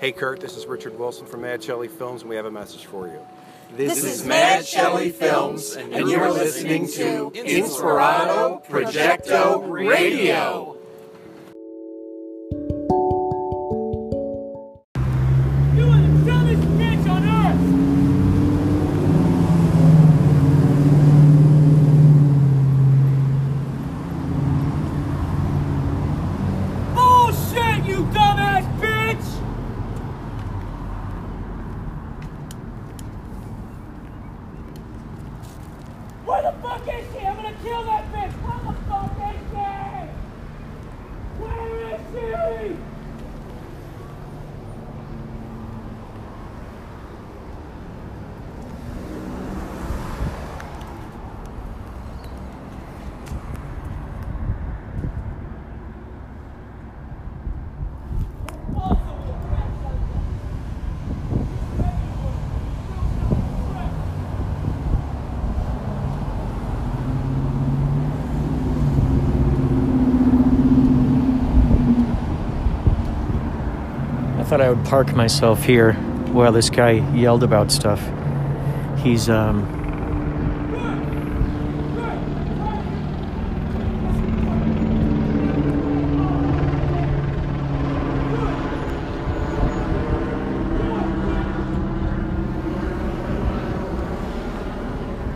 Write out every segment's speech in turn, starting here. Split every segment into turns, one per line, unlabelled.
Hey Kurt, this is Richard Wilson from Mad Shelley Films, and we have a message for you.
This, is Mad Shelley Films, and you're listening to Inspirato Projecto Radio.
You are the dumbest bitch on earth! Bullshit, you dumbass bitch! Where the fuck is she? I'm gonna kill that bitch! Where the fuck is she? Where is she?
I thought I would park myself here while this guy yelled about stuff. He's um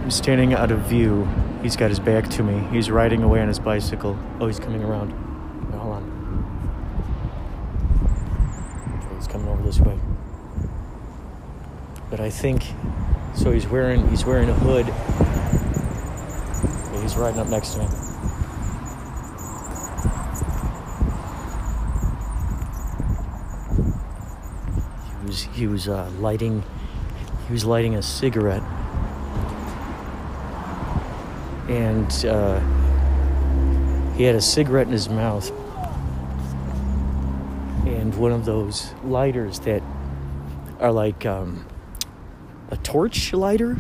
I'm standing out of view. He's got his back to me. He's riding away on his bicycle. Oh, he's coming around. Now, hold on. Okay, he's coming over this way. But I think so. He's wearing he's wearing a hood. Yeah, he's riding up next to me. He was he was uh, lighting he was lighting a cigarette, and uh, he had a cigarette in his mouth and one of those lighters that are like um, a torch lighter.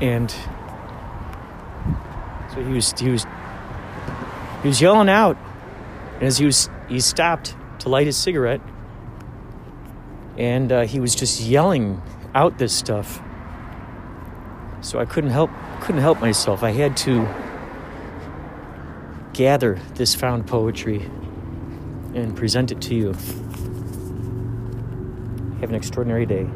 And so he was he was he was yelling out and as he was he stopped to light his cigarette and uh, he was just yelling out this stuff so I couldn't help couldn't help myself. I had to gather this found poetry and present it to you. Have an extraordinary day.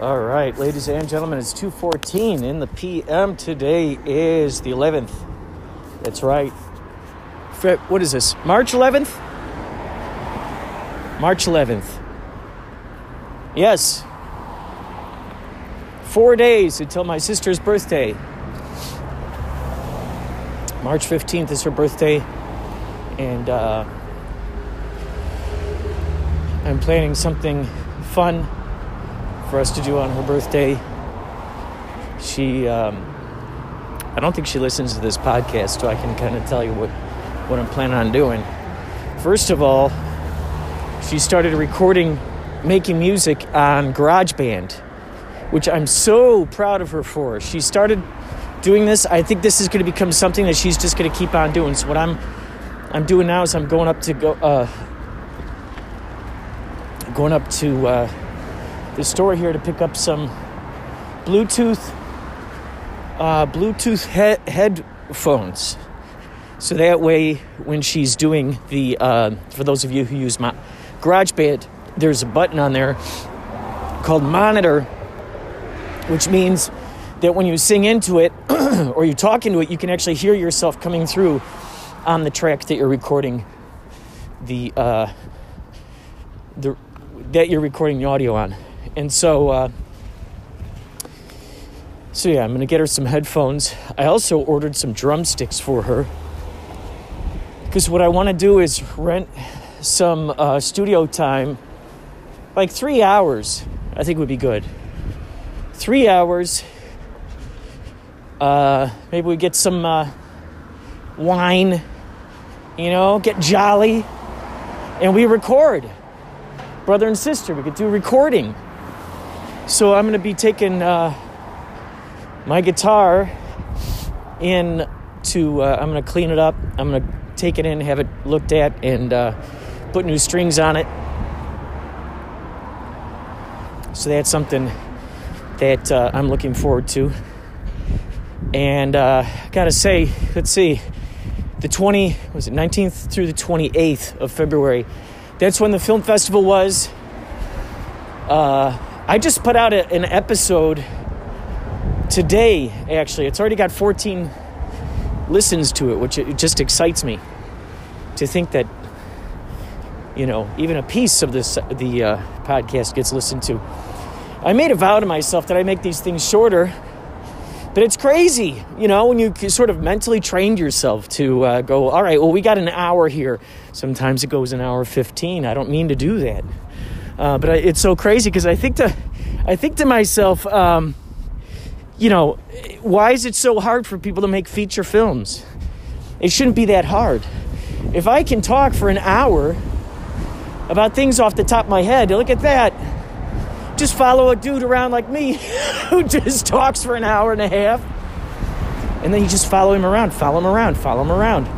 All right, ladies and gentlemen, it's 2:14 in the PM. Today is the 11th. That's right. What is this? March 11th? March 11th. Yes. Four days until my sister's birthday. March 15th is her birthday. And uh, I'm planning something fun for us to do on her birthday. She, um, I don't think she listens to this podcast, so I can kind of tell you what, what I'm planning on doing. First of all, she started recording, making music on GarageBand, which I'm so proud of her for. She started doing this. I think this is going to become something that she's just going to keep on doing. So what I'm I'm doing now is I'm going up to go uh, going up to uh, the store here to pick up some Bluetooth uh, Bluetooth he- headphones. So that way, when she's doing the, uh, for those of you who use my GarageBand, there's a button on there called monitor, which means that when you sing into it or you talk into it, you can actually hear yourself coming through on the track that you're recording the, uh, the that you're recording the audio on. And so, uh, so yeah, I'm gonna get her some headphones. I also ordered some drumsticks for her because what I want to do is rent some uh, studio time, like three hours. I think would be good. Three hours. Uh, maybe we get some uh, wine, you know, get jolly, and we record. brother and sister. We could do recording. So I'm going to be taking uh, my guitar in to, uh, I'm going to clean it up. I'm going to take it in, have it looked at, and uh, put new strings on it. So that's something that uh, I'm looking forward to. And uh, gotta say, let's see, the 20 was it 19th through the 28th of February. That's when the film festival was. Uh, I just put out a, an episode today. Actually, it's already got 14 listens to it, which it just excites me to think that you know even a piece of this the uh, podcast gets listened to. I made a vow to myself that I make these things shorter but it's crazy, you know, when you sort of mentally trained yourself to uh, go, all right, well, we got an hour here. Sometimes it goes an hour 15. I don't mean to do that. Uh, but I, it's so crazy because I think to, I think to myself, um, you know, why is it so hard for people to make feature films? It shouldn't be that hard. If I can talk for an hour about things off the top of my head, look at that just follow a dude around like me who just talks for an hour and a half. And then you just follow him around, follow him around, follow him around.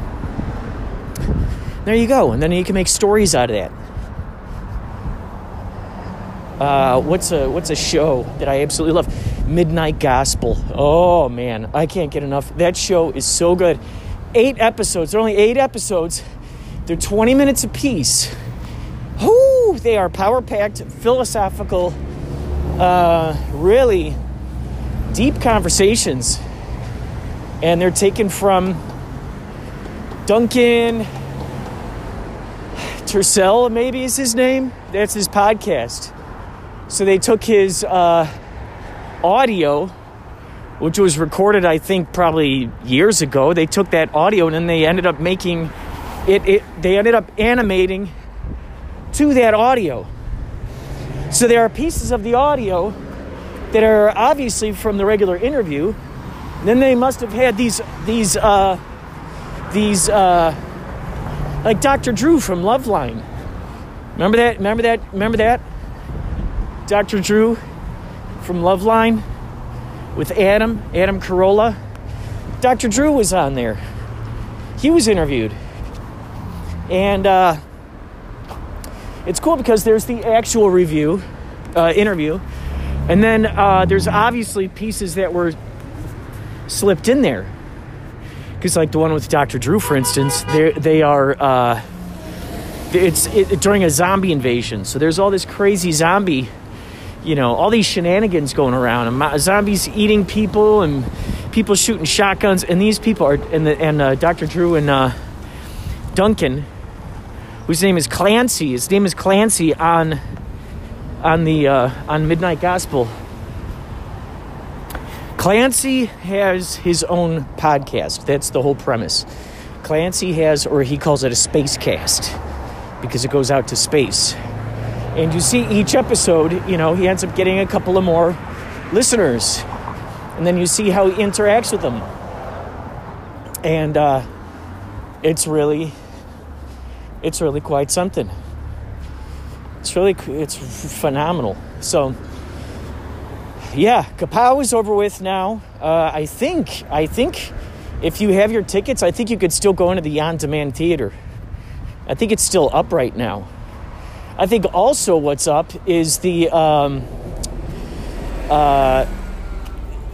There you go. And then you can make stories out of that. Uh, what's a what's a show that I absolutely love? Midnight Gospel. Oh man, I can't get enough. That show is so good. Eight episodes. They're only eight episodes. They're 20 minutes apiece. Whoo! They are power packed, philosophical uh, really deep conversations. And they're taken from Duncan Trussell, maybe is his name. That's his podcast. So they took his uh, audio, which was recorded, I think, probably years ago. They took that audio and then they ended up making it, it they ended up animating to that audio. So there are pieces of the audio that are obviously from the regular interview. Then they must have had these these uh, these uh, like Dr. Drew from Loveline. Remember that? Remember that? Remember that? Dr. Drew from Loveline with Adam, Adam Carolla. Dr. Drew was on there. He was interviewed. And uh, it's cool because there's the actual review, uh, interview, and then uh, there's obviously pieces that were slipped in there. Because, like the one with Dr. Drew, for instance, they are. Uh, it's it, during a zombie invasion, so there's all this crazy zombie, you know, all these shenanigans going around, and zombies eating people, and people shooting shotguns, and these people are, and the, and uh, Dr. Drew and uh, Duncan whose name is Clancy. His name is Clancy on on the uh, on Midnight Gospel. Clancy has his own podcast. That's the whole premise. Clancy has, or he calls it a space cast, because it goes out to space. And you see each episode, you know, he ends up getting a couple of more listeners. And then you see how he interacts with them. And uh, it's really it's really quite something. It's really it's phenomenal. So yeah, Kapow is over with now. Uh, I think I think if you have your tickets, I think you could still go into the on-demand theater. I think it's still up right now. I think also what's up is the um, uh,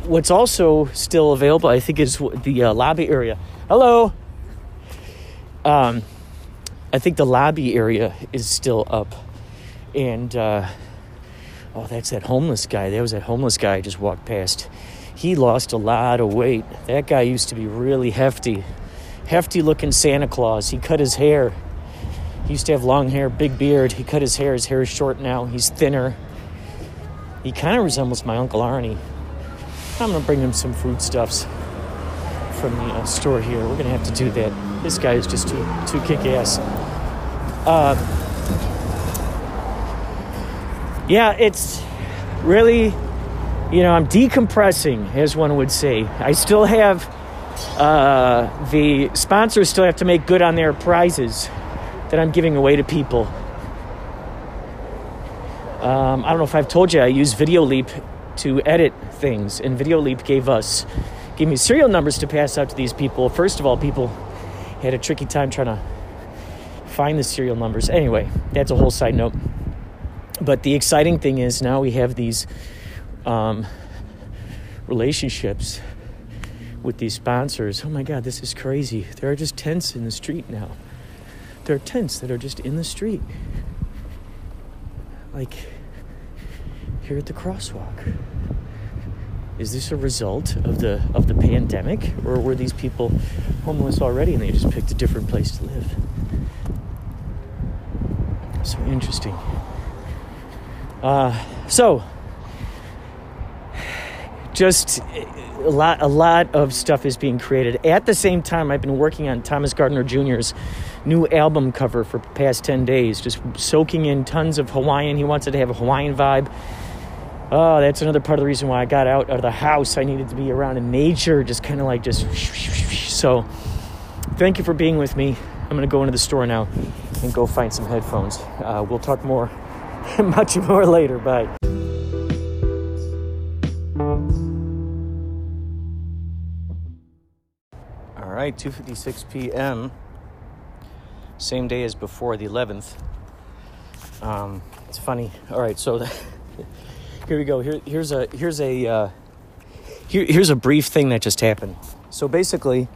what's also still available. I think is the uh, lobby area. Hello. Um, I think the lobby area is still up. And, uh, oh, that's that homeless guy. That was that homeless guy I just walked past. He lost a lot of weight. That guy used to be really hefty. Hefty looking Santa Claus. He cut his hair. He used to have long hair, big beard. He cut his hair. His hair is short now. He's thinner. He kind of resembles my Uncle Arnie. I'm going to bring him some foodstuffs from the uh, store here. We're going to have to do that. This guy is just too, too kick ass. Uh, yeah, it's really, you know, I'm decompressing, as one would say. I still have uh, the sponsors still have to make good on their prizes that I'm giving away to people. Um, I don't know if I've told you, I use VideoLeap to edit things, and VideoLeap gave us gave me serial numbers to pass out to these people. First of all, people had a tricky time trying to find the serial numbers. Anyway, that's a whole side note. But the exciting thing is now we have these um, relationships with these sponsors. Oh my God, this is crazy. There are just tents in the street now. There are tents that are just in the street. Like here at the crosswalk. Is this a result of the of the pandemic, or were these people homeless already and they just picked a different place to live? So interesting. Uh, so, just a lot, a lot of stuff is being created. At the same time, I've been working on Thomas Gardner Jr.'s new album cover for past 10 days, just soaking in tons of Hawaiian. He wants it to have a Hawaiian vibe. Oh, that's another part of the reason why I got out of the house. I needed to be around in nature, just kind of like just. So, thank you for being with me. I'm to go into the store now and go find some headphones. Uh, we'll talk more, much more later. Bye. All right, 2:56 p.m. Same day as before the 11th. Um, it's funny. All right, so. The, here we go. Here, here's a here's a uh, here, here's a brief thing that just happened. So basically,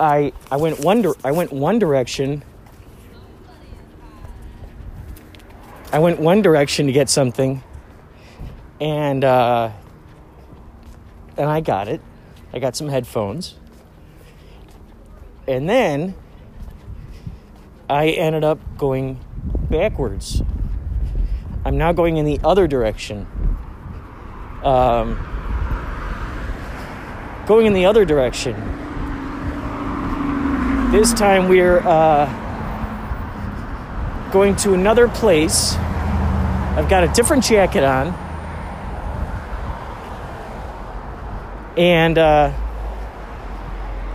I I went one di- I went one direction. I went one direction to get something, and uh, and I got it. I got some headphones, and then I ended up going backwards. I'm now going in the other direction. Um, going in the other direction. This time we're uh, going to another place. I've got a different jacket on. And uh,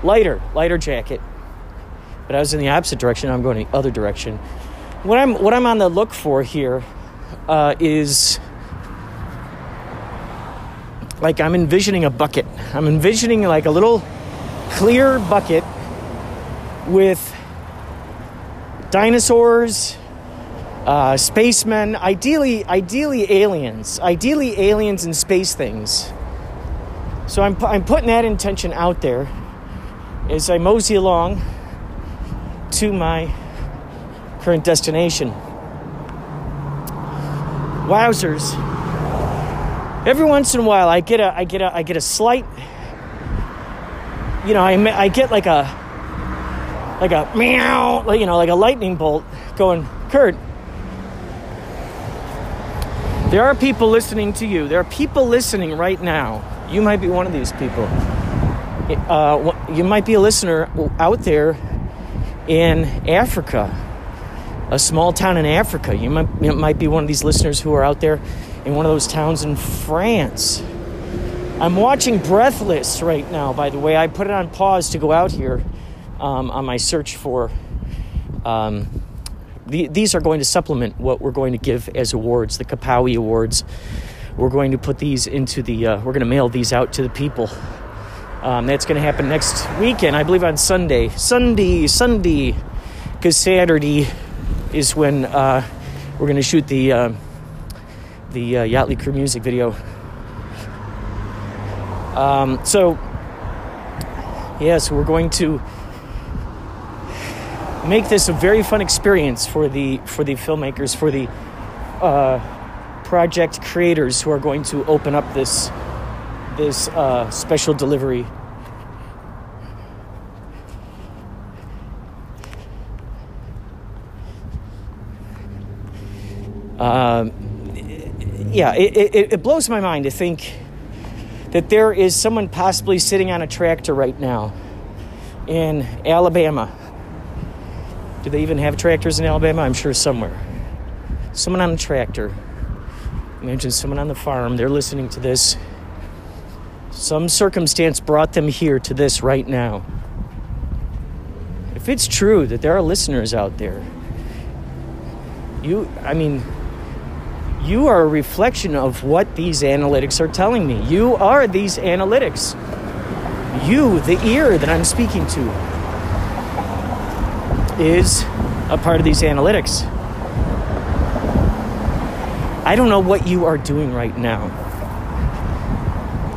lighter, lighter jacket. But I was in the opposite direction. I'm going the other direction. What I'm what I'm on the look for here uh, is like I'm envisioning a bucket. I'm envisioning like a little clear bucket with dinosaurs, uh, spacemen, ideally, ideally aliens, ideally aliens and space things. So I'm, I'm putting that intention out there as I mosey along to my current destination. Wowzers. Every once in a while I get a I get a I get a slight you know, I I get like a like a meow, like you know, like a lightning bolt going, "Kurt, there are people listening to you. There are people listening right now. You might be one of these people. Uh, you might be a listener out there in Africa, a small town in Africa. You might, you might be one of these listeners who are out there in one of those towns in France. I'm watching Breathless right now, by the way. I put it on pause to go out here um, on my search for. Um, the, these are going to supplement what we're going to give as awards, the Kapowie Awards. We're going to put these into the, uh, we're going to mail these out to the people. Um, that's going to happen next weekend, I believe on Sunday. Sunday, Sunday, because Saturday is when uh, we're going to shoot the uh, the uh, Yachtly Crew music video. Um, so, yeah, so we're going to make this a very fun experience for the for the filmmakers, for the uh, project creators who are going to open up this this uh, special delivery. Um, yeah, it, it, it blows my mind to think that there is someone possibly sitting on a tractor right now in Alabama. Do they even have tractors in Alabama? I'm sure somewhere. Someone on a tractor. Imagine someone on the farm. They're listening to this. Some circumstance brought them here to this right now. If it's true that there are listeners out there, you, I mean, you are a reflection of what these analytics are telling me. You are these analytics. You, the ear that I'm speaking to, is a part of these analytics. I don't know what you are doing right now.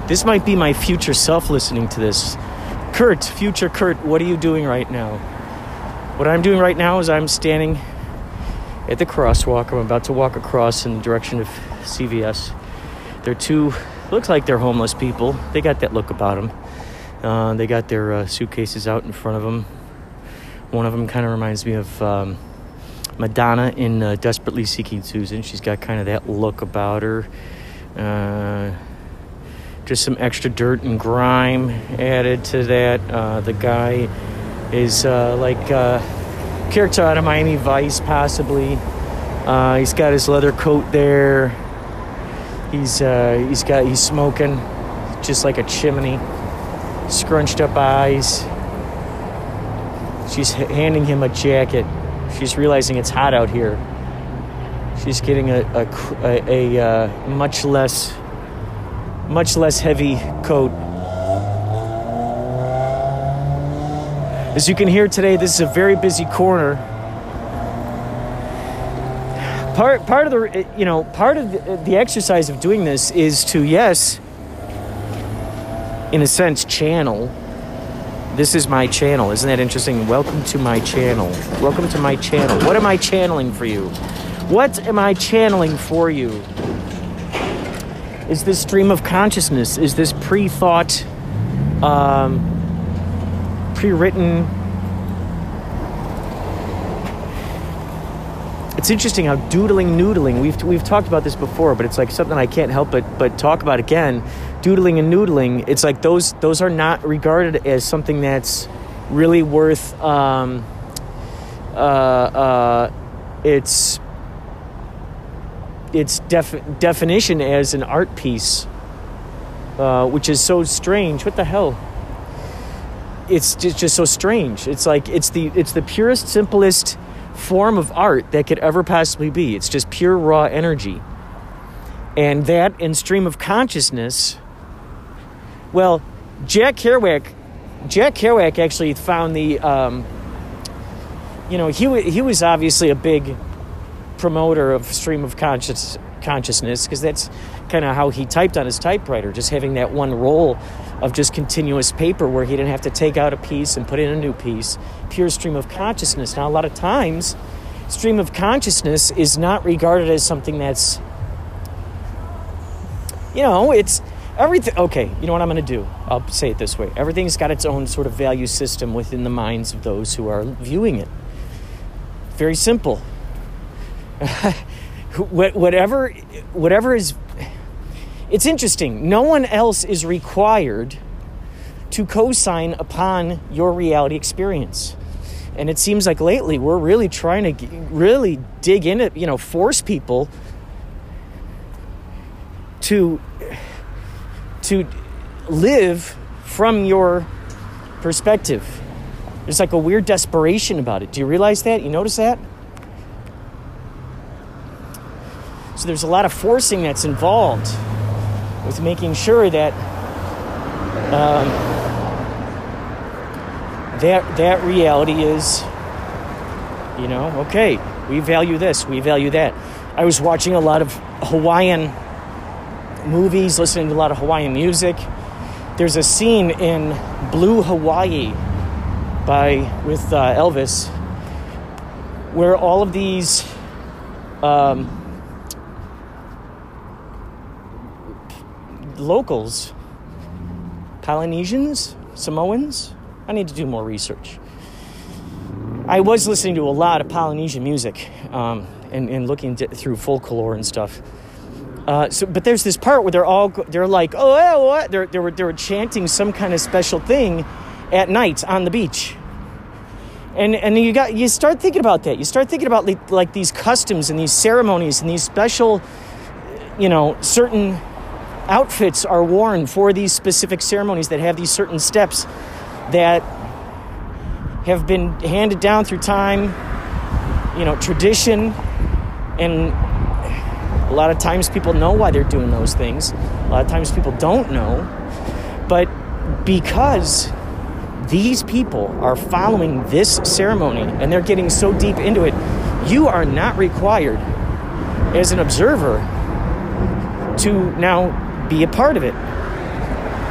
This might be my future self listening to this. Kurt, future Kurt, what are you doing right now? What I'm doing right now is I'm standing at the crosswalk. I'm about to walk across in the direction of CVS. They're two, looks like they're homeless people. They got that look about them. Uh, they got their uh, suitcases out in front of them. One of them kind of reminds me of um, Madonna in uh, Desperately Seeking Susan. She's got kind of that look about her. Uh, just some extra dirt and grime added to that. Uh, the guy is uh, like character out of Miami Vice, possibly. Uh, he's got his leather coat there. He's uh, he's got he's smoking, just like a chimney. Scrunched up eyes. She's handing him a jacket. She's realizing it's hot out here. She's getting a a, a, a uh, much less much less heavy coat As you can hear today, this is a very busy corner. Part, part of the you know part of the, exercise of doing this is to yes in a sense channel. This is my channel. Isn't that interesting? Welcome to my channel. Welcome to my channel. What am i channeling for you? What am i channeling for you? Is this stream of consciousness? Is this pre-thought um, pre-written. It's interesting how doodling noodling we've, we've talked about this before but it's like something i can't help but, but talk about again. Doodling and noodling it's like those those are not regarded as something that's really worth um, uh, uh, its its def- definition as an art piece uh, which is so strange. What the hell it's just, just so strange. It's like it's the it's the purest, simplest form of art that could ever possibly be. It's just pure raw energy. And that in stream of consciousness, well, Jack Kerouac, Jack Kerouac actually found the, um, you know, he he was obviously a big promoter of stream of conscious consciousness because that's kind of how he typed on his typewriter, just having that one roll of just continuous paper where he didn't have to take out a piece and put in a new piece. Pure stream of consciousness. Now, a lot of times, stream of consciousness is not regarded as something that's, you know, it's everything. Okay, you know what I'm going to do? I'll say it this way everything's got its own sort of value system within the minds of those who are viewing it. Very simple. whatever, whatever is it's interesting. No one else is required to co sign upon your reality experience. And it seems like lately we're really trying to really dig in it, you know, force people to to live from your perspective. There's like a weird desperation about it. Do you realize that? You notice that? So there's a lot of forcing that's involved with making sure that um, that that reality is, you know, okay. We value this. We value that. I was watching a lot of Hawaiian movies, listening to a lot of Hawaiian music. There's a scene in Blue Hawaii by with uh, Elvis where all of these um, locals, Polynesians, Samoans. I need to do more research. I was listening to a lot of Polynesian music um, and, and, looking through folklore and stuff. Uh, so, but there's this part where they're all they're like, oh, what? They're they were they were chanting some kind of special thing at night on the beach. And and you got you start thinking about that. You start thinking about like these customs and these ceremonies and these special, you know, certain outfits are worn for these specific ceremonies that have these certain steps that have been handed down through time, you know, tradition, and A lot of times people know why they're doing those things. A lot of times people don't know. But because these people are following this ceremony and they're getting so deep into it, you are not required as an observer to now be a part of it.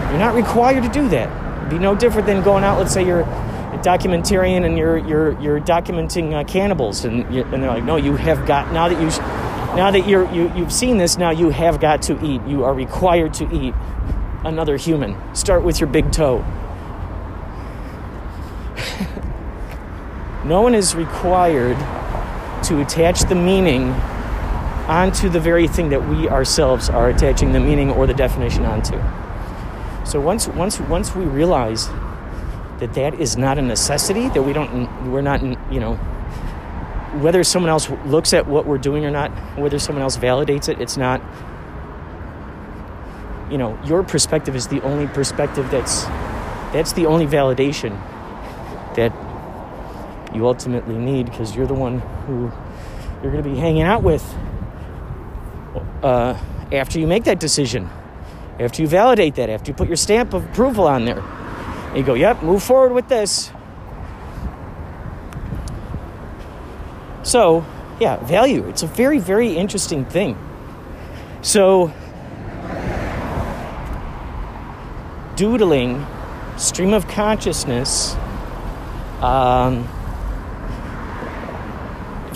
You're not required to do that. It'd be no different than going out, let's say you're a documentarian and you're you're you're documenting uh, cannibals and you, and they're like, "No, you have got now that you now that you're you, you've seen this, now you have got to eat. You are required to eat another human. Start with your big toe." no one is required to attach the meaning onto the very thing that we ourselves are attaching the meaning or the definition onto. So once once once we realize that that is not a necessity, that we don't we're not you know whether someone else looks at what we're doing or not, whether someone else validates it, it's not you know, your perspective is the only perspective that's that's the only validation that you ultimately need because you're the one who you're going to be hanging out with uh, after you make that decision, after you validate that, after you put your stamp of approval on there. And you go, yep, move forward with this. So, yeah, value. It's a very, very interesting thing. So, doodling, stream of consciousness, um,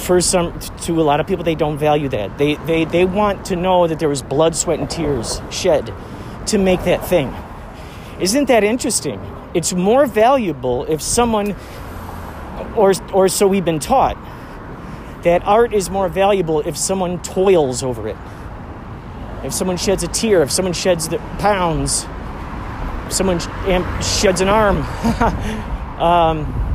for some to a lot of people they don't value that. They, they they want to know that there was blood sweat and tears shed to make that thing. Isn't that interesting? It's more valuable if someone or or so we've been taught that art is more valuable if someone toils over it. If someone sheds a tear if someone sheds the pounds if someone sheds an arm. Um,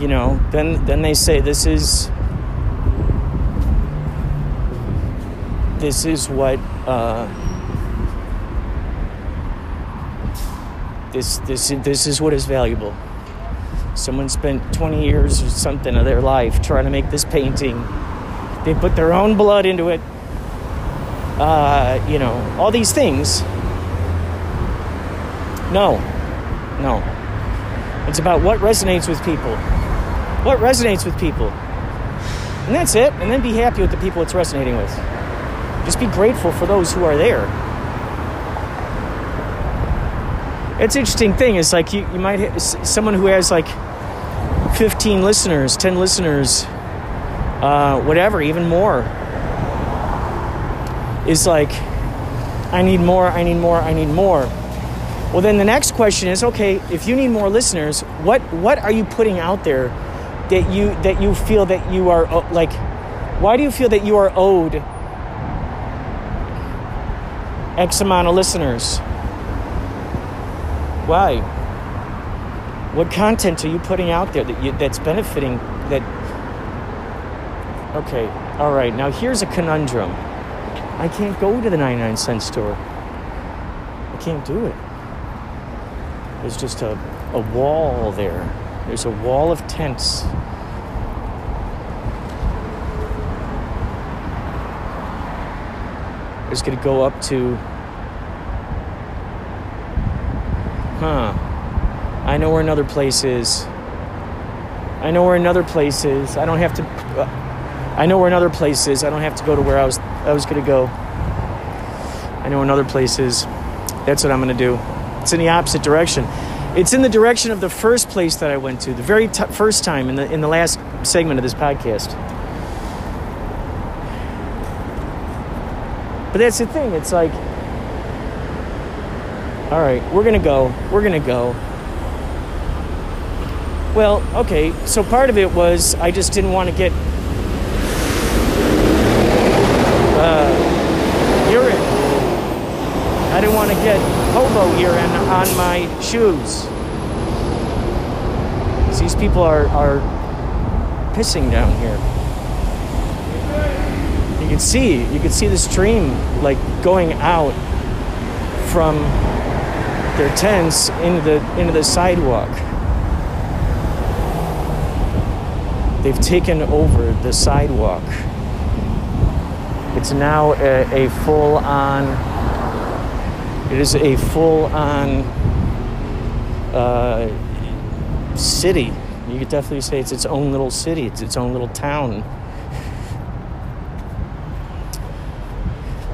you know, then then they say this is this is what uh, this this this is what is valuable. Someone spent 20 years or something of their life trying to make this painting. They put their own blood into it. Uh, you know, all these things. No, no. It's about what resonates with people what resonates with people. And that's it. And then be happy with the people it's resonating with. Just be grateful for those who are there. It's an interesting thing It's like you, you might have someone who has like 15 listeners, 10 listeners, uh, whatever, even more, is like, I need more, I need more, I need more. Well, then the next question is okay, if you need more listeners, what, what are you putting out there that you that you feel that you are like why do you feel that you are owed x amount of listeners? Why? What content are you putting out there that you, that's benefiting that okay all right now here's a conundrum. I can't go to the 99 cent store. I can't do it. There's just a, a wall there there's a wall of tents. It's going to go up to. Huh. I know where another place is. I know where another place is. I don't have to. Uh, I know where another place is. I don't have to go to where I was. I was going to go. I know another place is. That's what I'm going to do. It's in the opposite direction. It's in the direction of the first place that I went to, the very t- first time in the in the last segment of this podcast. But that's the thing. It's like, all right, we're gonna go. We're gonna go. Well, okay. So part of it was I just didn't want to get uh, urine. I didn't want to get hobo urine on my shoes. These people are, are pissing down here. You can see, you can see the stream like going out from their tents into the into the sidewalk. they've taken over the sidewalk. It's now a, a full on, it is a full on uh, city. You could definitely say it's its own little city, it's its own little town.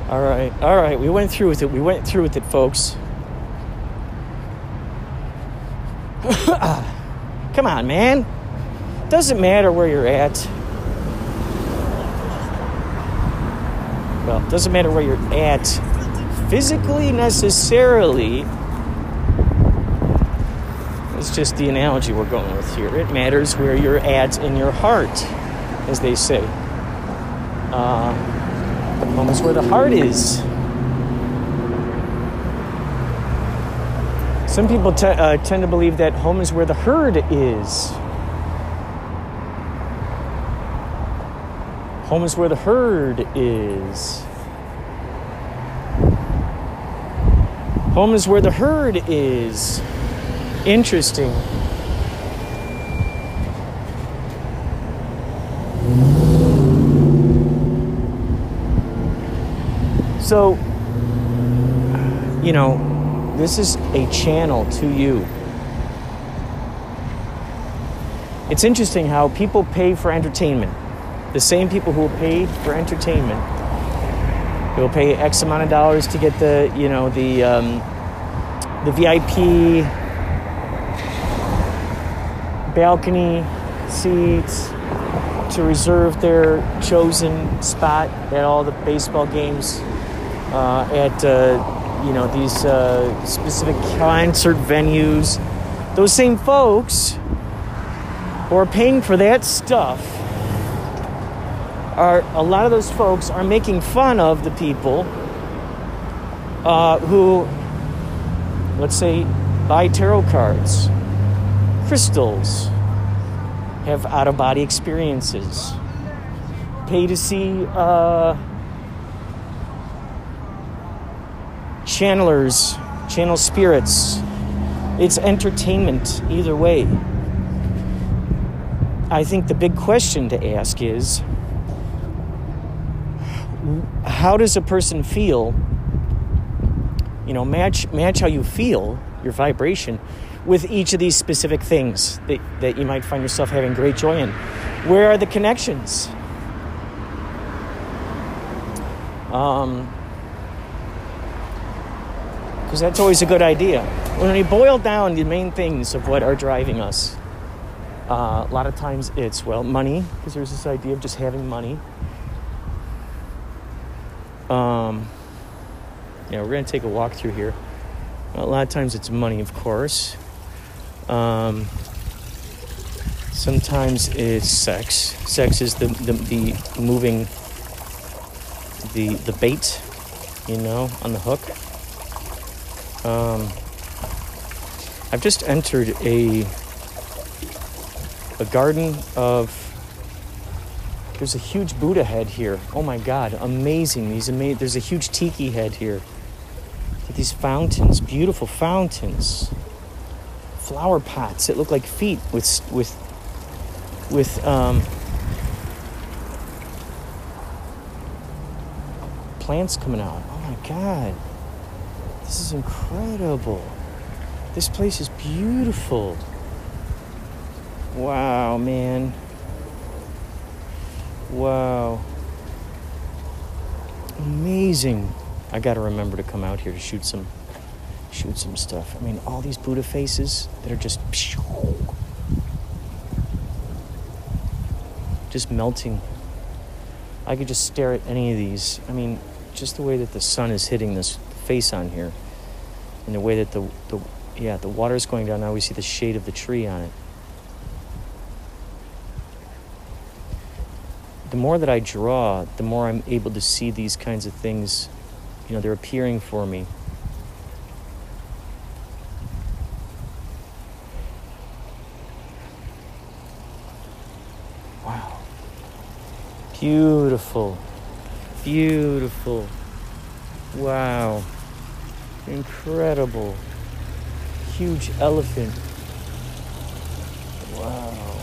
All right, all right, we went through with it. We went through with it, folks. Come on, man. Doesn't matter where you're at. Well, doesn't matter where you're at physically necessarily. It's just the analogy we're going with here. It matters where you're at in your heart, as they say. Uh, home is where the heart is. Some people te- uh, tend to believe that home is where the herd is. Home is where the herd is. Home is where the herd is. Interesting. So, you know, this is a channel to you. It's interesting how people pay for entertainment. The same people who pay for entertainment, will pay X amount of dollars to get the, you know, the um, the VIP balcony seats to reserve their chosen spot at all the baseball games uh, at uh, you know these uh, specific concert venues. Those same folks who are paying for that stuff are a lot of those folks are making fun of the people uh, who, let's say, buy tarot cards, crystals, have out of body experiences, pay to see uh, channelers, channel spirits. It's entertainment either way. I think the big question to ask is how does a person feel? You know, match match how you feel, your vibration, with each of these specific things that, that you might find yourself having great joy in. Where are the connections? Um, because that's always a good idea. When we boil down the main things of what are driving us, uh, a lot of times it's, well, money, because there's this idea of just having money. Um, yeah, we're going to take a walk through here. A lot of times it's money, of course. Um, sometimes it's sex. Sex is the, the, the moving, the, the bait, you know, on the hook. Um, I've just entered a a garden of there's a huge Buddha head here. Oh my God, amazing! These ama- There's a huge tiki head here. These fountains, beautiful fountains, flower pots that look like feet with with with um, plants coming out. Oh my God, this is incredible. This place is beautiful. Wow, man. Wow. Amazing. I got to remember to come out here to shoot some shoot some stuff. I mean, all these Buddha faces that are just just melting. I could just stare at any of these. I mean, just the way that the sun is hitting this face on here and the way that the, the yeah, the water is going down. Now we see the shade of the tree on it. The more that I draw, the more I'm able to see these kinds of things. You know, they're appearing for me. Wow. Beautiful. Beautiful. Wow. Incredible. Huge elephant. Wow.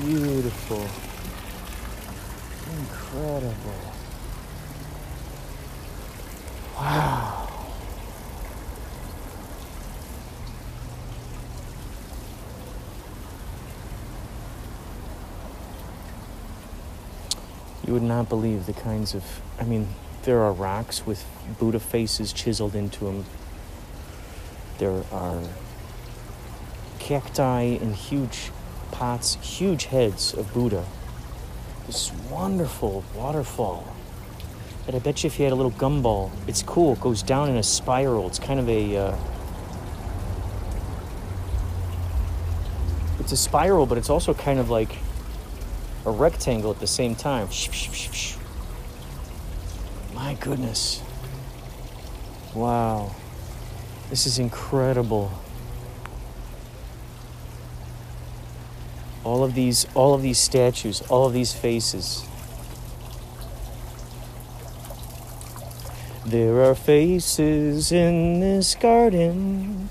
Beautiful. Incredible. Wow. You would not believe the kinds of. I mean, there are rocks with Buddha faces chiseled into them. There are cacti and huge pots, huge heads of Buddha. This wonderful waterfall. And I bet you if you had a little gumball, it's cool. It goes down in a spiral. It's kind of a. Uh, it's a spiral, but it's also kind of like a rectangle at the same time. My goodness. Wow. This is incredible. All of these all of these statues, all of these faces. There are faces in this garden.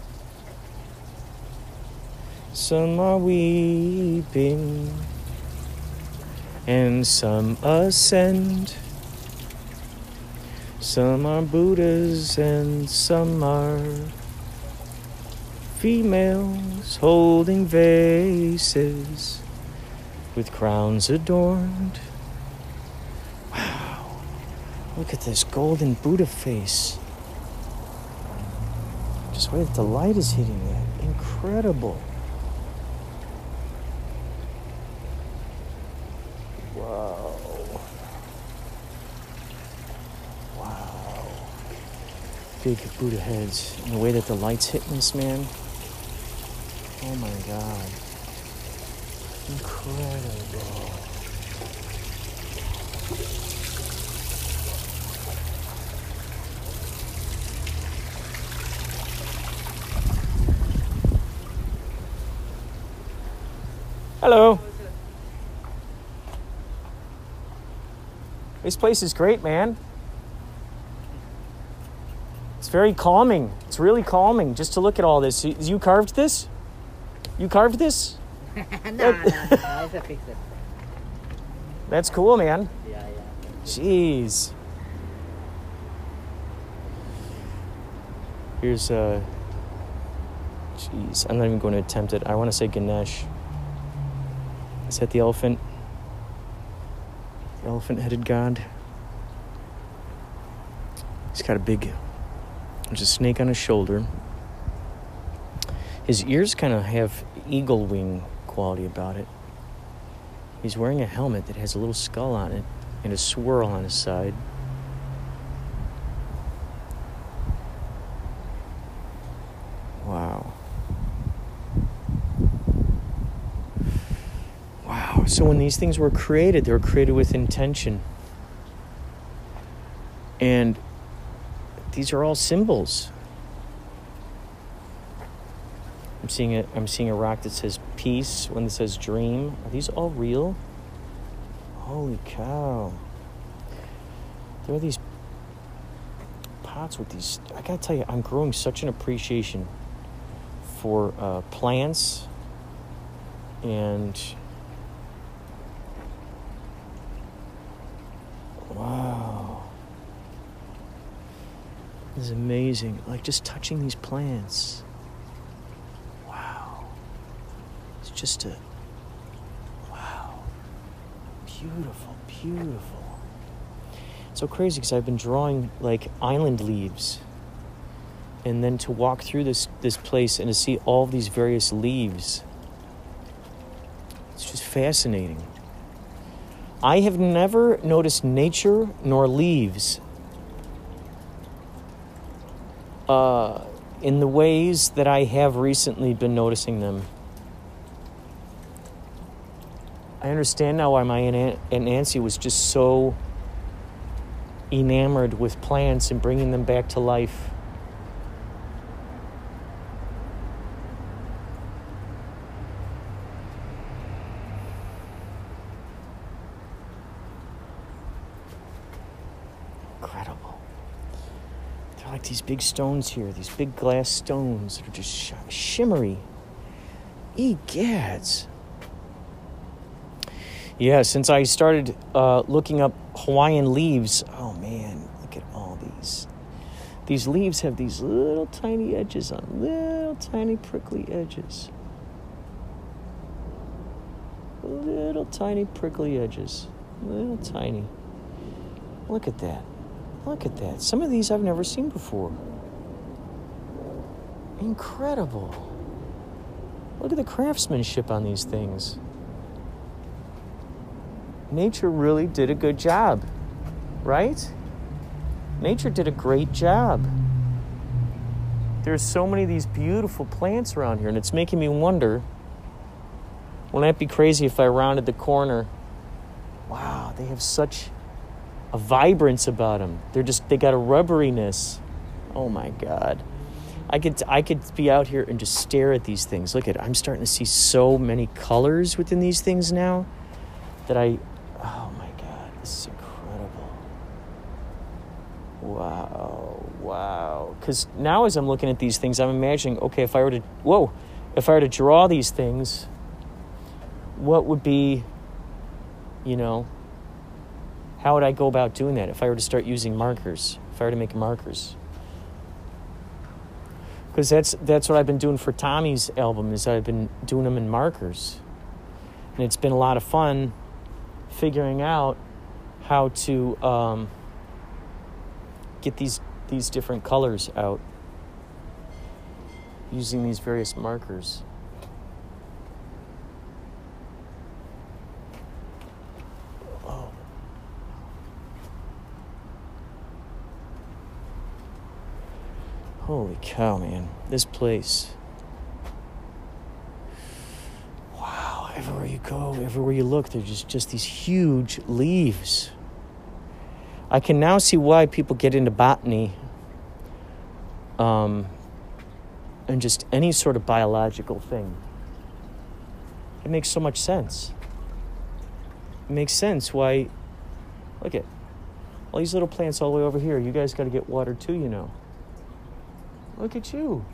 Some are weeping and some ascend. Some are Buddhas and some are females holding vases with crowns adorned. Wow, look at this golden Buddha face. Just wait, that the light is hitting it. Incredible. Wow. Wow. Big Buddha heads and the way that the light's hitting this man. Oh my god. Incredible. Hello. This place is great, man. It's very calming. It's really calming just to look at all this. You, carved this? You carved this?
no, no, no, it's a fix it.
That's cool, man.
Yeah, yeah.
Jeez. Here's uh Jeez, I'm not even going to attempt it. I want to say Ganesh. Is that the elephant? The elephant-headed god. He's got a big there's a snake on his shoulder. His ears kind of have eagle wing quality about it. He's wearing a helmet that has a little skull on it and a swirl on his side. Wow. Wow. So when these things were created, they were created with intention. And these are all symbols. I'm seeing it. I'm seeing a rock that says peace, one that says dream. Are these all real? Holy cow! There are these pots with these. I gotta tell you, I'm growing such an appreciation for uh, plants and wow this is amazing. Like just touching these plants. Wow. It's just a. Wow. Beautiful, beautiful. So crazy because I've been drawing like island leaves. And then to walk through this, this place and to see all these various leaves. It's just fascinating. I have never noticed nature nor leaves uh, in the ways that I have recently been noticing them. I understand now why my Aunt Nancy was just so enamored with plants and bringing them back to life. Incredible. They're like these big stones here, these big glass stones that are just sh- shimmery. Egads. Yeah, since I started uh, looking up Hawaiian leaves, oh man, look at all these. These leaves have these little tiny edges on, little tiny prickly edges. Little tiny prickly edges. Little tiny. Look at that. Look at that. Some of these I've never seen before. Incredible. Look at the craftsmanship on these things. Nature really did a good job, right? Nature did a great job. There's so many of these beautiful plants around here, and it's making me wonder wouldn't that be crazy if I rounded the corner? Wow, they have such a vibrance about them. They're just, they got a rubberiness. Oh my God. I could, I could be out here and just stare at these things. Look at I'm starting to see so many colors within these things now that I, Is incredible. Wow, wow. Because now as I'm looking at these things, I'm imagining, okay, if I were to, whoa, if I were to draw these things, what would be, you know, how would I go about doing that if I were to start using markers? If I were to make markers? Because that's that's what I've been doing for Tommy's album is I've been doing them in markers, and it's been a lot of fun figuring out how to um, get these these different colors out using these various markers. Oh. Holy cow, man. This place. Wow, everywhere you go, everywhere you look, there's just, just these huge leaves. I can now see why people get into botany um, and just any sort of biological thing. It makes so much sense. It makes sense why. Look at all these little plants all the way over here. You guys got to get water too, you know. Look at you.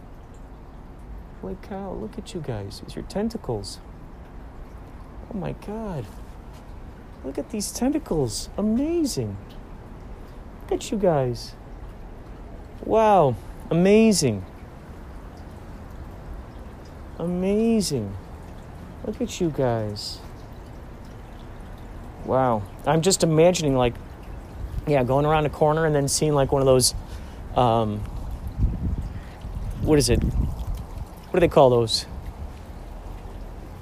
Holy cow, look at you guys. It's your tentacles. Oh my god. Look at these tentacles. Amazing. Look at you guys. Wow. Amazing. Amazing. Look at you guys. Wow. I'm just imagining, like, yeah, going around a corner and then seeing, like, one of those, um, what is it? What do they call those?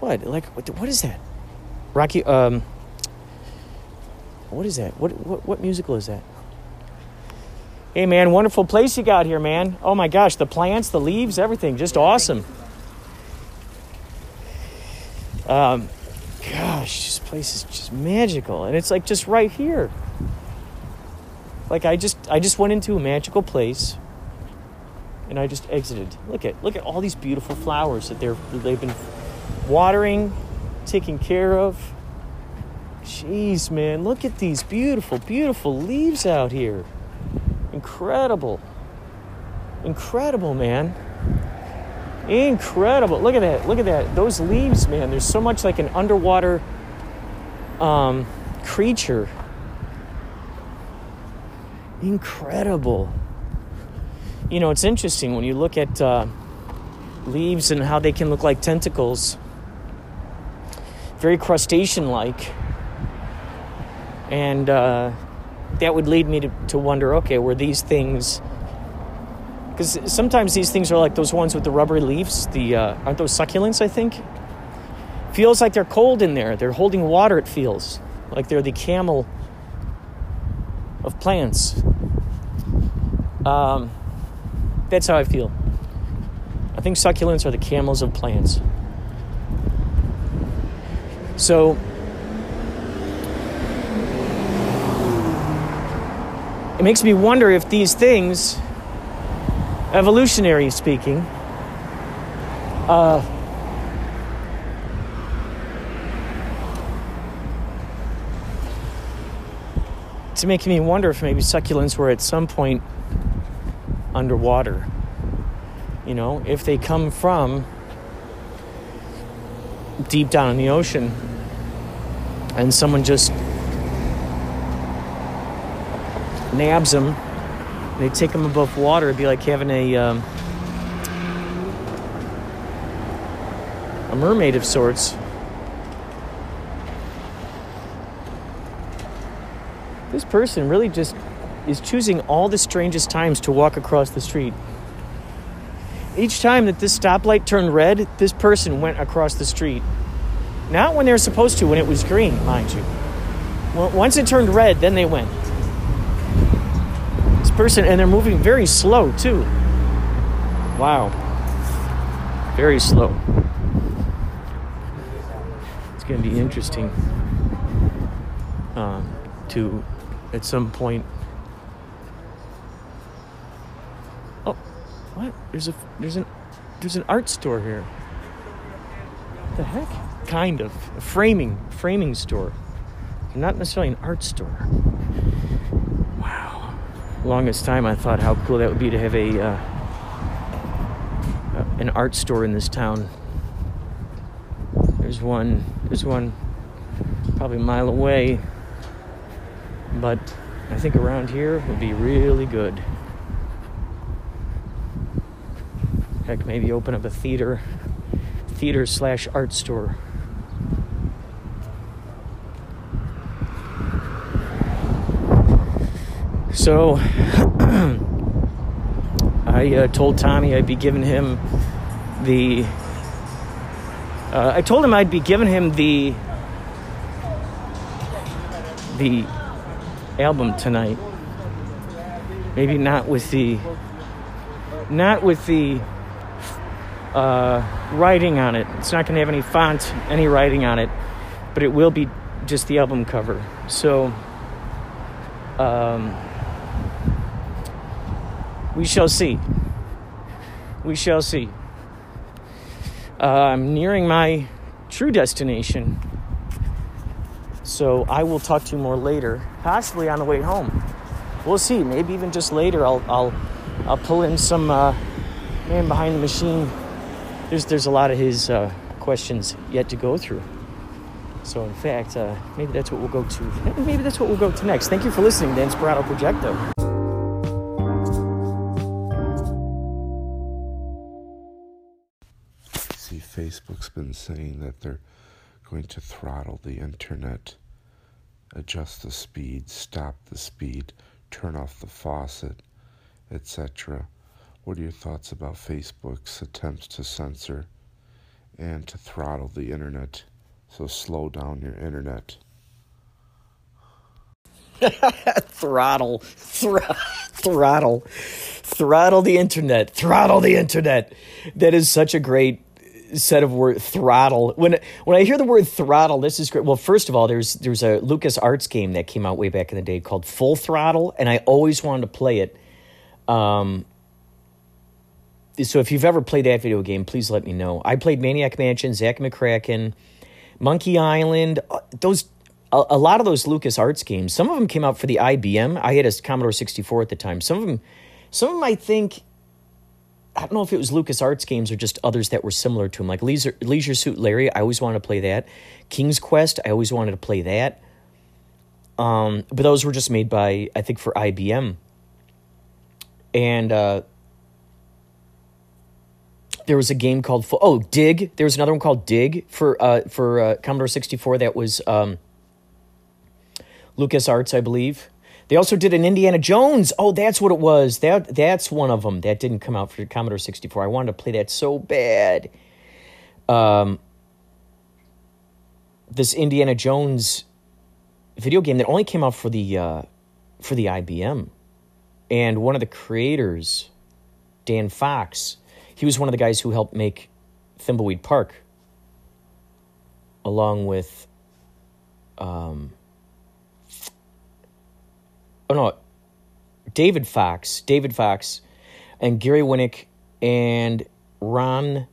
What? Like, what, what is that? Rocky, um, what is that? What, what, what musical is that? Hey, man, wonderful place you got here, man. Oh my gosh, the plants, the leaves, everything, just awesome. Um, gosh, this place is just magical, and it's like just right here. Like I just, I just went into a magical place, and I just exited. Look at, look at all these beautiful flowers that they're, they've been watering, taking care of. Jeez, man, look at these beautiful, beautiful leaves out here. Incredible. Incredible, man. Incredible. Look at that. Look at that. Those leaves, man. There's so much like an underwater um, creature. Incredible. You know, it's interesting when you look at uh, leaves and how they can look like tentacles, very crustacean like. And uh, that would lead me to, to wonder okay, were these things. Because sometimes these things are like those ones with the rubbery leaves. The uh, aren't those succulents? I think. Feels like they're cold in there. They're holding water. It feels like they're the camel of plants. Um, that's how I feel. I think succulents are the camels of plants. So it makes me wonder if these things, evolutionary speaking, uh, it's making me wonder if maybe succulents were at some point underwater. You know, if they come from deep down in the ocean, and someone just nabs them. They take them above water. It'd be like having a um, a mermaid of sorts. This person really just is choosing all the strangest times to walk across the street. Each time that this stoplight turned red, this person went across the street. Not when they were supposed to, when it was green, mind you. Once it turned red, then they went. Person, and they're moving very slow too. Wow. Very slow. It's going to be interesting um, to, at some point. Oh, what? There's a there's an there's an art store here. The heck? Kind of a framing framing store, not necessarily an art store. Longest time I thought how cool that would be to have a uh, uh, an art store in this town. There's one. There's one probably a mile away, but I think around here would be really good. Heck, maybe open up a theater, theater slash art store. So, I uh, told Tommy I'd be giving him the. Uh, I told him I'd be giving him the. the album tonight. Maybe not with the. not with the uh, writing on it. It's not going to have any font, any writing on it, but it will be just the album cover. So, um, we shall see. We shall see. Uh, I'm nearing my true destination, so I will talk to you more later, possibly on the way home. We'll see. Maybe even just later, I'll I'll I'll pull in some uh, man behind the machine there's there's a lot of his uh, questions yet to go through. So in fact, uh, maybe that's what we'll go to. Maybe that's what we'll go to next. Thank you for listening to Inspirato Projecto.
Facebook's been saying that they're going to throttle the internet, adjust the speed, stop the speed, turn off the faucet, etc. What are your thoughts about Facebook's attempts to censor and to throttle the internet? So slow down your internet.
throttle, Thr- throttle, throttle the internet, throttle the internet. That is such a great set of word throttle. When when I hear the word throttle, this is great. Well, first of all, there's there's a Lucas Arts game that came out way back in the day called Full Throttle, and I always wanted to play it. Um, so if you've ever played that video game, please let me know. I played Maniac Mansion, Zak McKracken, Monkey Island. uh, Those a, a lot of those Lucas Arts games. Some of them came out for the IBM. I had a Commodore sixty four at the time. Some of them, some of them, I think. I don't know if it was Lucas Arts games or just others that were similar to them, like Leisure, Leisure Suit Larry. I always wanted to play that. King's Quest. I always wanted to play that. Um, but those were just made by I think for IBM. And uh, there was a game called oh Dig. There was another one called Dig for uh, for uh, Commodore sixty four that was um, Lucas Arts, I believe. They also did an Indiana Jones. Oh, that's what it was. That that's one of them that didn't come out for Commodore sixty four. I wanted to play that so bad. Um, this Indiana Jones video game that only came out for the uh, for the IBM, and one of the creators, Dan Fox, he was one of the guys who helped make Thimbleweed Park, along with, um, oh no, David Fox, David Fox, and Gary Winnick and Ron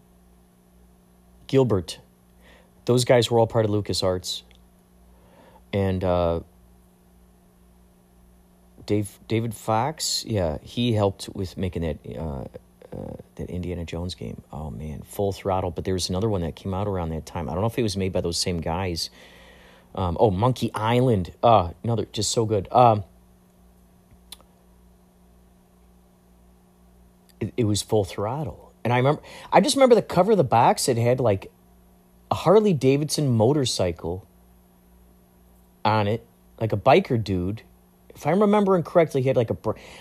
Gilbert. Those guys were all part of LucasArts. And uh, Dave David Fox, yeah, he helped with making that uh, uh, that Indiana Jones game. Oh man, Full Throttle. But there was another one that came out around that time. I don't know if it was made by those same guys. Um, oh, Monkey Island. Uh, another just so good. Um, it, it was full throttle, and I remember. I just remember the cover of the box. It had like a Harley Davidson motorcycle on it, like a biker dude. If I'm remembering correctly, he had like a.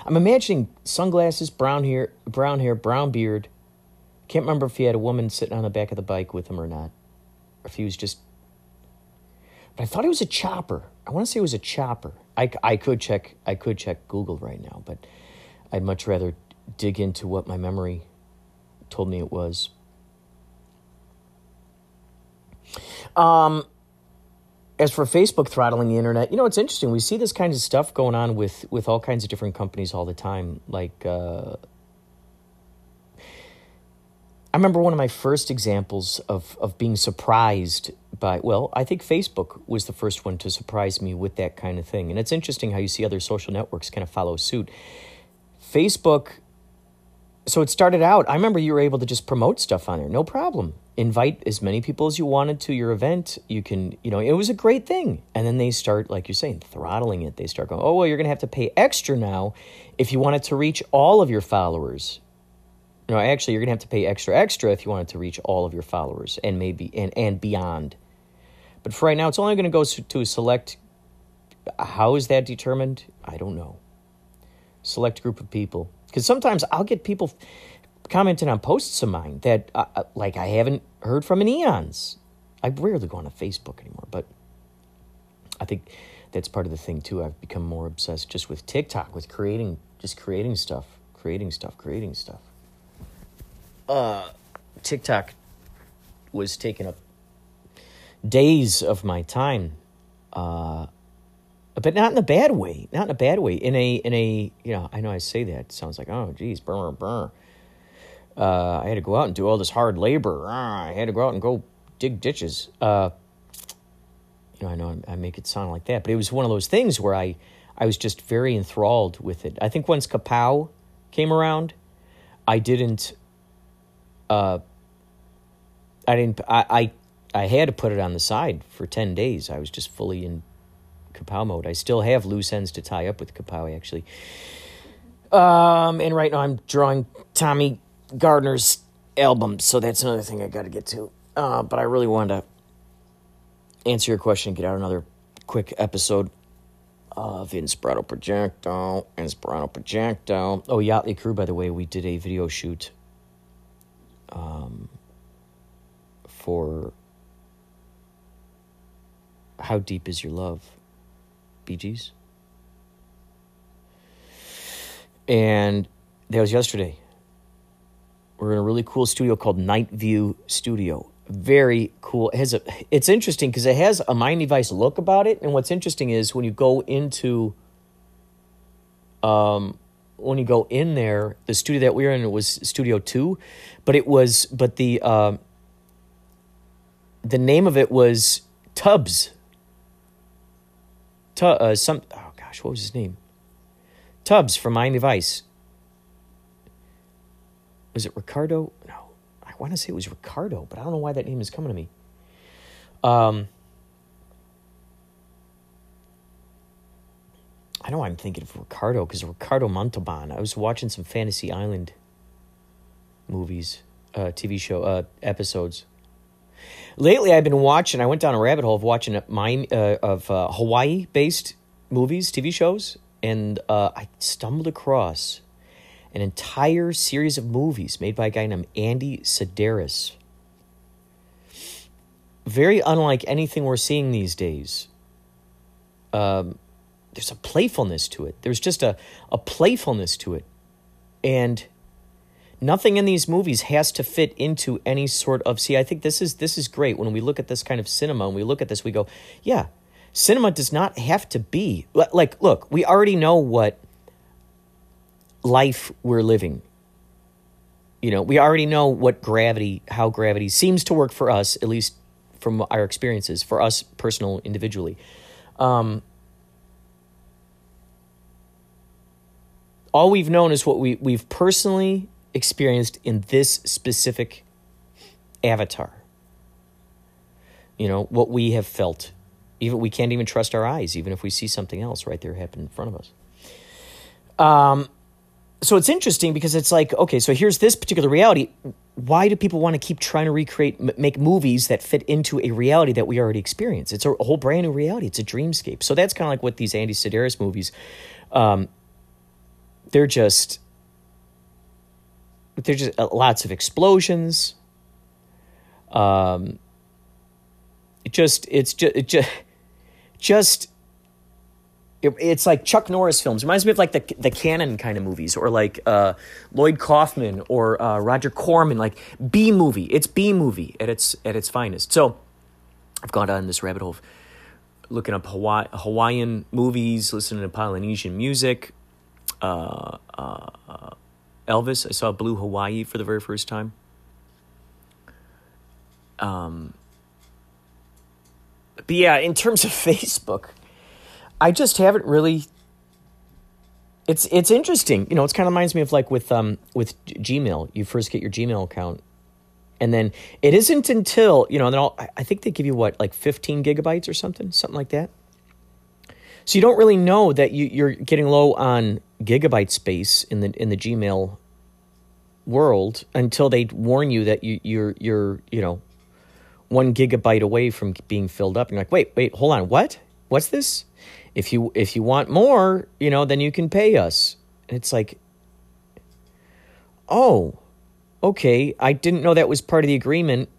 I'm imagining sunglasses, brown hair, brown hair, brown beard. Can't remember if he had a woman sitting on the back of the bike with him or not, or if he was just. But I thought it was a chopper. I want to say it was a chopper. I, I could check. I could check Google right now, but I'd much rather dig into what my memory told me it was. Um, as for Facebook throttling the internet, you know, it's interesting. We see this kind of stuff going on with with all kinds of different companies all the time. Like, uh, I remember one of my first examples of of being surprised by. Well, I think Facebook was the first one to surprise me with that kind of thing. And it's interesting how you see other social networks kind of follow suit. Facebook so it started out i remember you were able to just promote stuff on there no problem. Invite as many people as you wanted to your event. You can you know it was a great thing. And then they start like you're saying throttling it. They start going oh well you're going to have to pay extra now if you wanted to reach all of your followers. No actually you're going to have to pay extra extra if you wanted to reach all of your followers and maybe and and beyond. But for right now it's only going to go to select how is that determined? I don't know. Select group of people because sometimes I'll get people commenting on posts of mine that, uh, uh, like, I haven't heard from in eons. I rarely go on to Facebook anymore, but I think that's part of the thing too. I've become more obsessed just with TikTok, with creating, just creating stuff, creating stuff, creating stuff. Uh, TikTok was taking up days of my time. Uh, but not in a bad way. Not in a bad way. In a in a you know, I know I say that sounds like oh geez, burr burr. Uh, I had to go out and do all this hard labor. Ah, I had to go out and go dig ditches. Uh, you know, I know I make it sound like that, but it was one of those things where I I was just very enthralled with it. I think once Kapow came around, I didn't. Uh, I didn't. I, I I had to put it on the side for ten days. I was just fully in Kapow mode. I still have loose ends to tie up with Kapow, actually. Um, and right now I'm drawing Tommy Gardner's album, so that's another thing I got to get to. Uh, but I really wanted to answer your question, and get out another quick episode of Inspirato Projecto, Inspirato Projecto. Oh, Yachtly Crew, by the way, we did a video shoot um, for How Deep Is Your Love? Bee Gees. And that was yesterday. We're in a really cool studio called Night View Studio. Very cool. It has a, it's interesting because it has a Miami Vice look about it. And what's interesting is when you go into, um, when you go in there, the studio that we were in was Studio Two, but it was, but the, uh, the name of it was Tubbs. Uh, some, oh gosh, what was his name? Tubbs from Miami Vice. Was it Ricardo? No, I want to say it was Ricardo, but I don't know why that name is coming to me. Um, I know I'm thinking of Ricardo because Ricardo Montalban. I was watching some Fantasy Island movies, uh, TV show uh, episodes. Lately, I've been watching. I went down a rabbit hole of watching uh, uh, of uh, Hawaii-based movies, TV shows, and uh, I stumbled across an entire series of movies made by a guy named Andy Sidaris. Very unlike anything we're seeing these days. Um, there's a playfulness to it. There's just a, a playfulness to it. And nothing in these movies has to fit into any sort of see, I think this is this is great. When we look at this kind of cinema and we look at this, we go, yeah, cinema does not have to be like look, we already know what life we're living. You know, we already know what gravity, how gravity seems to work for us, at least from our experiences, for us personal, individually. Um, all we've known is what we, we've personally experienced in this specific avatar. You know, what we have felt Even we can't even trust our eyes, even if we see something else right there happen in front of us. Um, so it's interesting because it's like, okay, so here's this particular reality. Why do people want to keep trying to recreate, make movies that fit into a reality that we already experience? It's a whole brand new reality. It's a dreamscape. So that's kind of like what these Andy Sidaris movies, um, they're just, they're just uh, lots of explosions. Um, it just, it's just, it just, just it, it's like Chuck Norris films. Reminds me of like the the Cannon kind of movies, or like uh, Lloyd Kaufman or uh, Roger Corman, like B movie. It's B movie at its at its finest. So I've gone down this rabbit hole, looking up Hawaii, Hawaiian movies, listening to Polynesian music. Uh, uh, Elvis, I saw Blue Hawaii for the very first time. Um, but yeah, in terms of Facebook, I just haven't really. It's it's interesting, you know. It kind of reminds me of like with um with Gmail. You first get your Gmail account, and then it isn't until you know. And then I'll, I think they give you what like fifteen gigabytes or something, something like that. So you don't really know that you, you're getting low on gigabyte space in the in the Gmail world until they warn you that you you're you're you know one gigabyte away from being filled up. And you're like, wait, wait, hold on, what? What's this? If you if you want more, you know, then you can pay us. And it's like, oh, okay, I didn't know that was part of the agreement.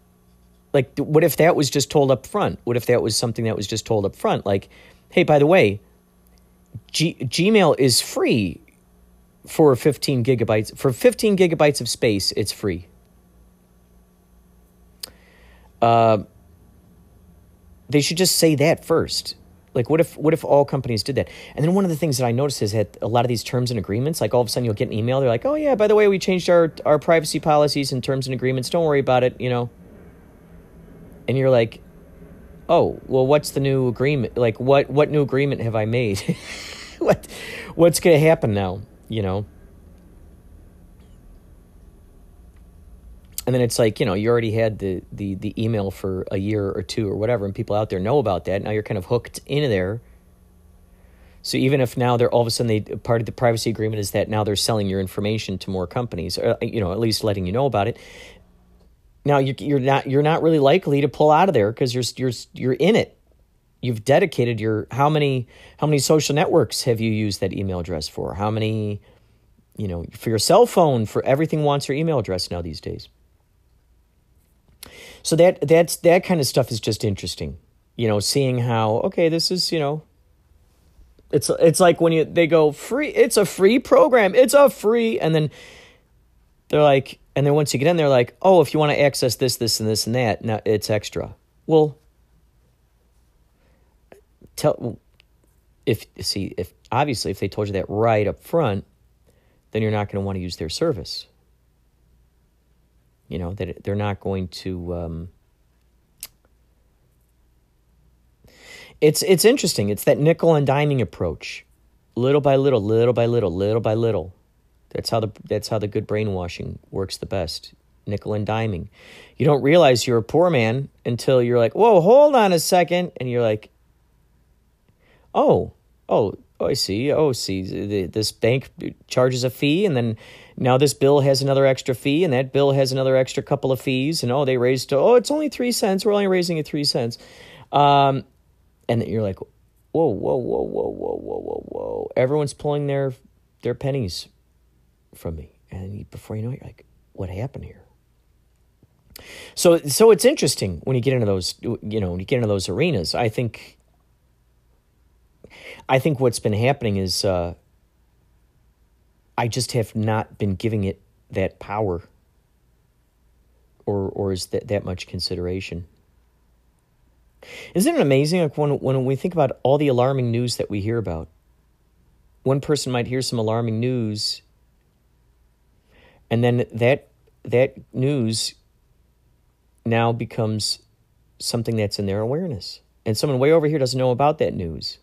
Like, what if that was just told up front? What if that was something that was just told up front? Like, hey, by the way, G- Gmail is free for 15 gigabytes. For 15 gigabytes of space, it's free. Uh, they should just say that first. Like, what if what if all companies did that? And then one of the things that I noticed is that a lot of these terms and agreements, like all of a sudden you'll get an email, they're like, "Oh yeah, by the way, we changed our our privacy policies and terms and agreements. Don't worry about it," you know. And you're like, "Oh, well, what's the new agreement? Like, what what new agreement have I made? what what's going to happen now?" You know. and then it's like you know you already had the, the the email for a year or two or whatever and people out there know about that now you're kind of hooked into there so even if now they're all of a sudden they part of the privacy agreement is that now they're selling your information to more companies or you know at least letting you know about it now you're, you're not you're not really likely to pull out of there because you're you're you're in it you've dedicated your how many how many social networks have you used that email address for how many you know for your cell phone for everything wants your email address now these days so that that's that kind of stuff is just interesting. You know, seeing how okay, this is you know, it's it's like when you they go free. It's a free program. It's a free, and then they're like, and then once you get in, they're like, oh, if you want to access this, this, and this, and that, now it's extra. Well, tell if see if obviously if they told you that right up front, then you're not going to want to use their service. You know that they're not going to. Um, it's it's interesting. It's that nickel and diming approach, little by little, little by little, little by little. That's how the that's how the good brainwashing works the best. Nickel and diming. You don't realize you're a poor man until you're like, "Whoa, hold on a second. and you're like, "Oh, oh, oh, I see. Oh, see, the, this bank charges a fee, and then now this bill has another extra fee, and that bill has another extra couple of fees, and oh, they raised to oh, it's only three cents. We're only raising it three cents, um, and you're like, whoa, whoa, whoa, whoa, whoa, whoa, whoa, whoa. Everyone's pulling their their pennies from me, and before you know it, you're like, what happened here? So, so it's interesting when you get into those, you know, when you get into those arenas. I think I think what's been happening is uh, I just have not been giving it that power or or is that that much consideration. Isn't it amazing like when when we think about all the alarming news that we hear about? One person might hear some alarming news and then that that news now becomes something that's in their awareness. And someone way over here doesn't know about that news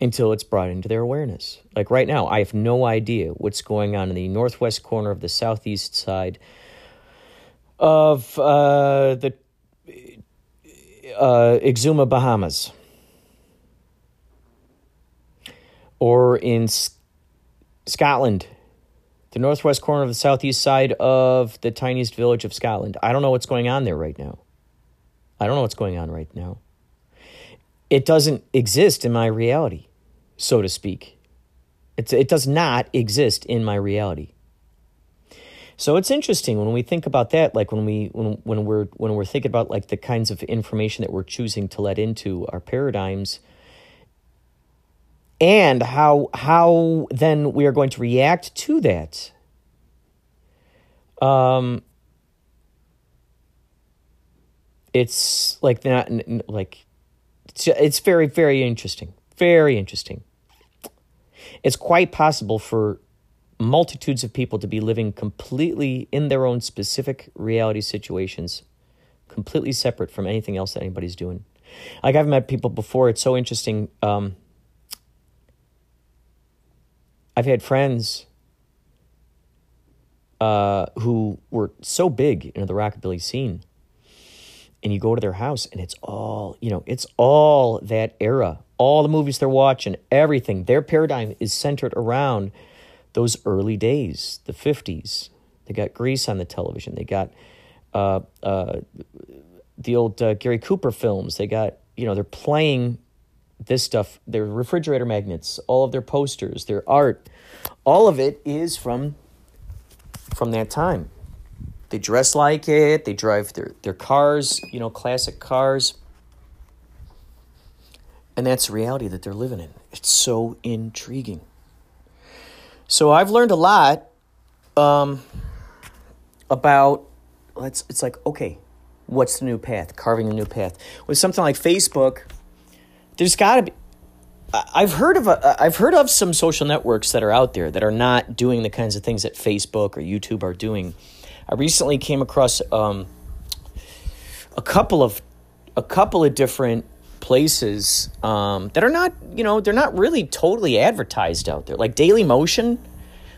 until it's brought into their awareness. Like right now, I have no idea what's going on in the northwest corner of the southeast side of uh, the uh, Exuma, Bahamas, or in S- Scotland, the northwest corner of the southeast side of the tiniest village of Scotland. I don't know what's going on there right now. I don't know what's going on right now. It doesn't exist in my reality, so to speak. It's, it does not exist in my reality. So it's interesting when we think about that, like when we when when we're when we're thinking about like the kinds of information that we're choosing to let into our paradigms, and how how then we are going to react to that. Um, it's like not like it's, it's very very interesting, very interesting. It's quite possible for multitudes of people to be living completely in their own specific reality situations, completely separate from anything else that anybody's doing. Like I've met people before. It's so interesting. Um, I've had friends uh, who were so big in the rockabilly scene, and you go to their house, and it's all you know. It's all that era, all the movies they're watching, everything. Their paradigm is centered around those early days, the 50s. They got Grease on the television. They got uh, uh, the old uh, Gary Cooper films. They got, you know, they're playing this stuff, their refrigerator magnets, all of their posters, their art. All of it is from from that time. They dress like it, they drive their, their cars, you know, classic cars. And that's the reality that they're living in. It's so intriguing. So I've learned a lot um, about. Let's. It's like okay, what's the new path? Carving a new path with something like Facebook. There's got to be. I've heard of a, I've heard of some social networks that are out there that are not doing the kinds of things that Facebook or YouTube are doing. I recently came across um, a couple of a couple of different places um, that are not, you know, they're not really totally advertised out there. Like Daily Motion,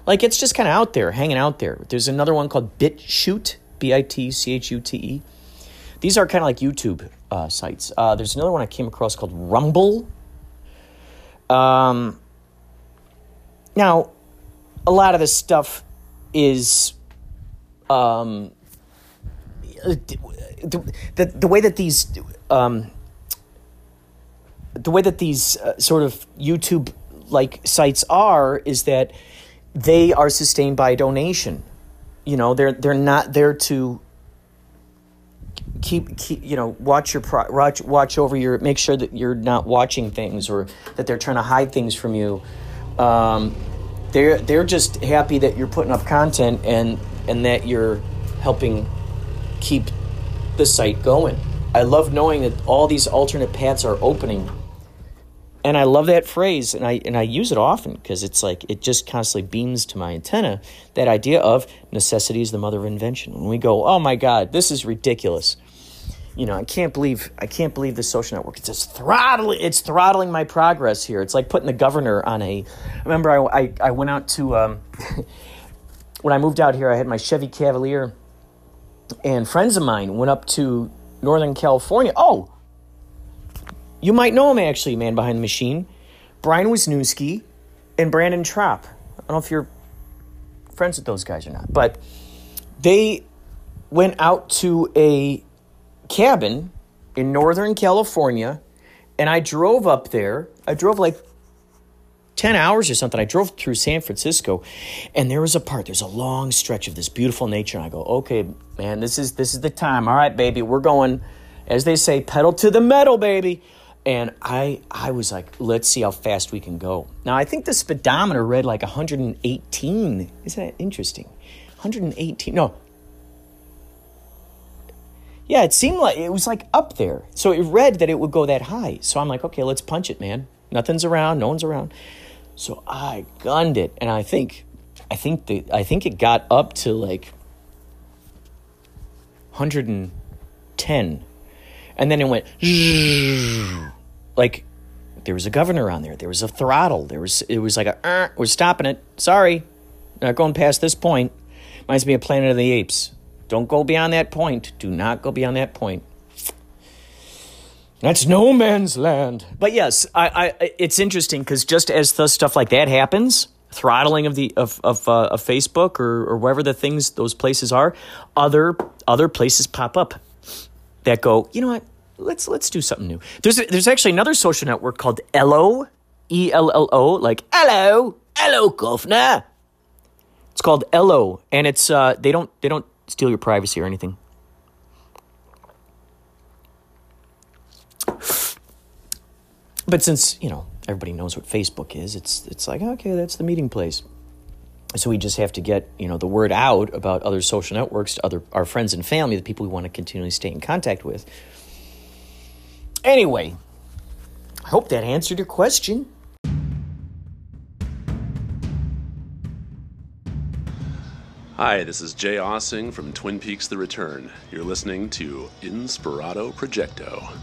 like it's just kind of out there, hanging out there. There's another one called BitChute, B I T C H U T E. These are kind of like YouTube uh, sites. Uh, there's another one I came across called Rumble. Um, now, a lot of this stuff is um, the, the, way that these um, the way that these uh, sort of YouTube like sites are is that they are sustained by donation. You know, they're they're not there to keep, keep you know watch your pro, watch watch over your make sure that you're not watching things or that they're trying to hide things from you. Um, they're they're just happy that you're putting up content and and that you're helping keep the site going. I love knowing that all these alternate paths are opening and I love that phrase, and I and I use it often because it's like it just constantly beams to my antenna that idea of necessity is the mother of invention. When we go, oh my God, this is ridiculous. You know, I can't believe I can't believe the social network. It's just throttling. It's throttling my progress here. It's like putting the governor on a. remember I I, I went out to um, when I moved out here. I had my Chevy Cavalier, and friends of mine went up to Northern California. Oh, you might know him actually, man behind the machine. Brian Wisniewski and Brandon Trapp. I don't know if you're friends with those guys or not, but they went out to a cabin in Northern California, and I drove up there. I drove like 10 hours or something. I drove through San Francisco and there was a part, there's a long stretch of this beautiful nature. And I go, okay, man, this is this is the time. All right, baby, we're going, as they say, pedal to the metal, baby and I I was like, let's see how fast we can go. Now I think the speedometer read like 118. Isn't that interesting? 118. No. Yeah, it seemed like it was like up there. So it read that it would go that high. So I'm like, okay, let's punch it, man. Nothing's around, no one's around. So I gunned it, and I think, I think the I think it got up to like 110 and then it went like there was a governor on there. There was a throttle. There was it was like a uh, we're stopping it. Sorry, not going past this point. Reminds me of Planet of the Apes. Don't go beyond that point. Do not go beyond that point. That's no man's land. But yes, I, I it's interesting because just as the stuff like that happens, throttling of the of of, uh, of Facebook or or wherever the things those places are, other other places pop up that go. You know what? Let's let's do something new. There's a, there's actually another social network called Ello, E L L O, like hello, hello, governor. It's called Ello, and it's uh they don't they don't steal your privacy or anything. But since, you know, everybody knows what Facebook is, it's it's like, okay, that's the meeting place. So we just have to get, you know, the word out about other social networks to other our friends and family, the people we want to continually stay in contact with. Anyway, I hope that answered your question.
Hi, this is Jay Aaseng from Twin Peaks The Return. You're listening to Inspirato Projecto.